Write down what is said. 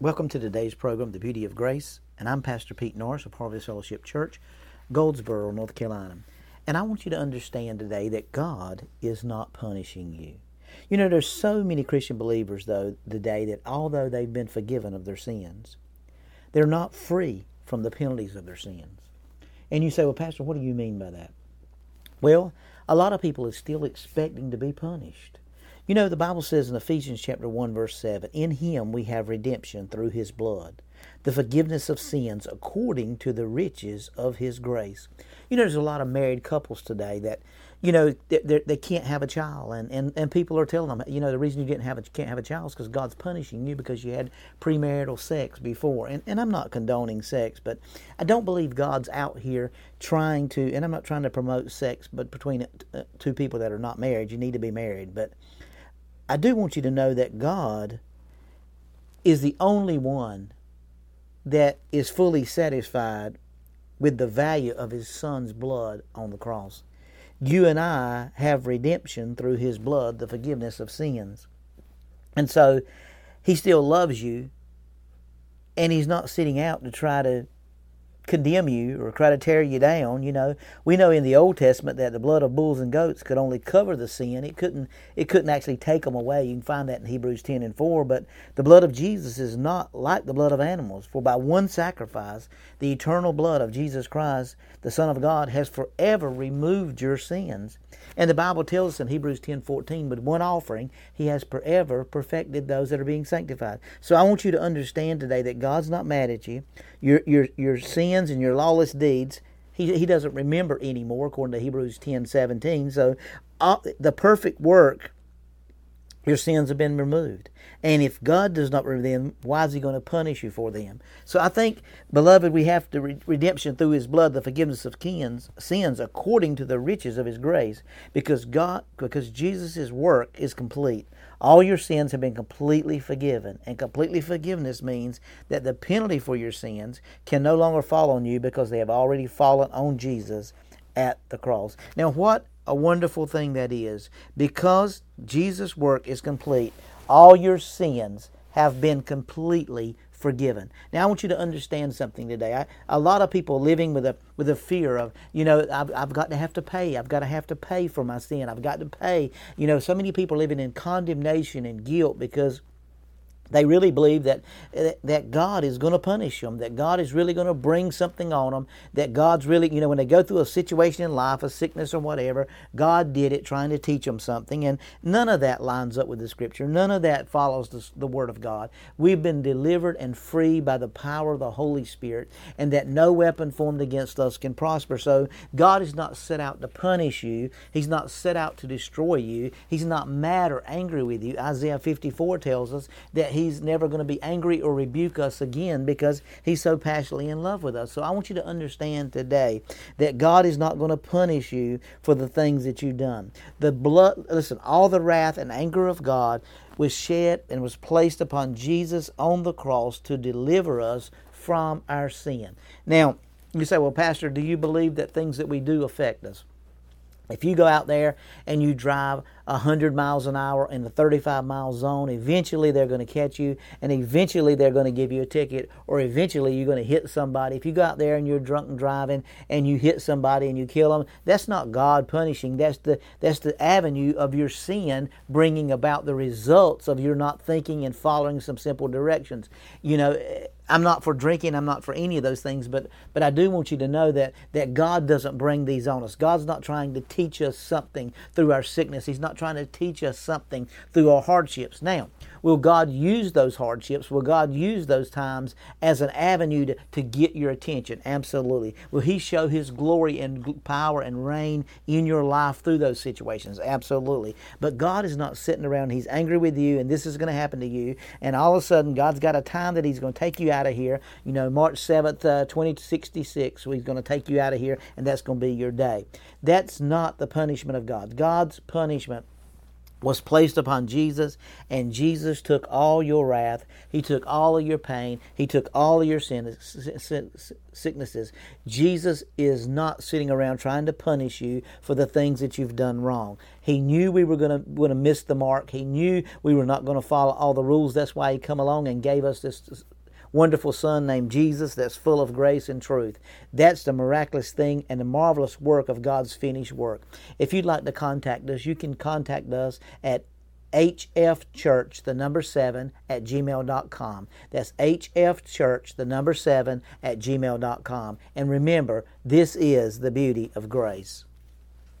Welcome to today's program, The Beauty of Grace, and I'm Pastor Pete Norris of Harvest Fellowship Church, Goldsboro, North Carolina. And I want you to understand today that God is not punishing you. You know, there's so many Christian believers, though, today that although they've been forgiven of their sins, they're not free from the penalties of their sins. And you say, well, Pastor, what do you mean by that? Well, a lot of people are still expecting to be punished. You know, the Bible says in Ephesians chapter 1 verse 7, in him we have redemption through his blood, the forgiveness of sins according to the riches of his grace. You know, there's a lot of married couples today that, you know, they, can't have a child, and, and, and people are telling them, you know, the reason you didn't have a, can't have a child is because God's punishing you because you had premarital sex before. And, and I'm not condoning sex, but I don't believe God's out here trying to, and I'm not trying to promote sex, but between uh, two people that are not married, you need to be married, but I do want you to know that God is the only one that is fully satisfied with the value of his son's blood on the cross. You and I have redemption through his blood, the forgiveness of sins. And so he still loves you, and he's not sitting out to try to condemn you or try to tear you down. You know, we know in the Old Testament that the blood of bulls and goats could only cover the sin. It couldn't. It couldn't actually take them away. You can find that in Hebrews ten and four. But the blood of Jesus is not like the blood of animals. For by one sacrifice, the eternal blood of Jesus Christ, the Son of God, has forever removed your sins. And the Bible tells us in Hebrews ten fourteen, with one offering, He has forever perfected those that are being sanctified. So I want you to understand today that God's not mad at you. Your your your sins and your lawless deeds, He He doesn't remember anymore, according to Hebrews ten seventeen. So uh, the perfect work your sins have been removed. And if God does not remove them, why is He going to punish you for them? So I think, beloved, we have the re- redemption through His blood, the forgiveness of sins, sins according to the riches of His grace, because God, because Jesus' work is complete. All your sins have been completely forgiven, and completely forgiveness means that the penalty for your sins can no longer fall on you because they have already fallen on Jesus at the cross. Now, what a wonderful thing that is. Because Jesus' work is complete, all your sins have been completely forgiven. Now I want you to understand something today. I, a lot of people living with a with a fear of, you know, I've, I've got to have to pay. I've got to have to pay for my sin. I've got to pay. You know, so many people living in condemnation and guilt because they really believe that that God is going to punish them, that God is really going to bring something on them, that God's really, you know, when they go through a situation in life, a sickness or whatever, God did it trying to teach them something. And none of that lines up with the Scripture. None of that follows the, the Word of God. We've been delivered and free by the power of the Holy Spirit, and that no weapon formed against us can prosper. So God is not set out to punish you, He's not set out to destroy you, He's not mad or angry with you. Isaiah 54 tells us that he's never going to be angry or rebuke us again because he's so passionately in love with us. So I want you to understand today that God is not going to punish you for the things that you've done. The blood, listen, all the wrath and anger of God was shed and was placed upon Jesus on the cross to deliver us from our sin. Now, you say, well, Pastor, do you believe that things that we do affect us? If you go out there and you drive 100 miles an hour in the 35 mile zone, eventually they're going to catch you and eventually they're going to give you a ticket or eventually you're going to hit somebody. If you go out there and you're drunk and driving and you hit somebody and you kill them, that's not God punishing. That's the, that's the avenue of your sin bringing about the results of your not thinking and following some simple directions. You know, I'm not for drinking. I'm not for any of those things. But but I do want you to know that that God doesn't bring these on us. God's not trying to teach us something through our sickness. He's not trying to teach us something through our hardships. Now, will God use those hardships? Will God use those times as an avenue to, to get your attention? Absolutely. Will He show His glory and power and reign in your life through those situations? Absolutely. But God is not sitting around. He's angry with you, and this is going to happen to you. And all of a sudden, God's got a time that He's going to take you out of here. You know, March 7th, uh, 2066, so He's going to take you out of here, and that's going to be your day. That's not the punishment of God. God's punishment was placed upon Jesus, and Jesus took all your wrath. He took all of your pain. He took all of your sin, sicknesses. Jesus is not sitting around trying to punish you for the things that you've done wrong. He knew we were going to, miss the mark. He knew we were not going to follow all the rules. That's why He come along and gave us this wonderful Son named Jesus that's full of grace and truth. That's the miraculous thing and the marvelous work of God's finished work. If you'd like to contact us, you can contact us at hfchurch, the number 7, at gmail.com. That's hfchurch, the number 7, at gmail.com. And remember, this is the beauty of grace.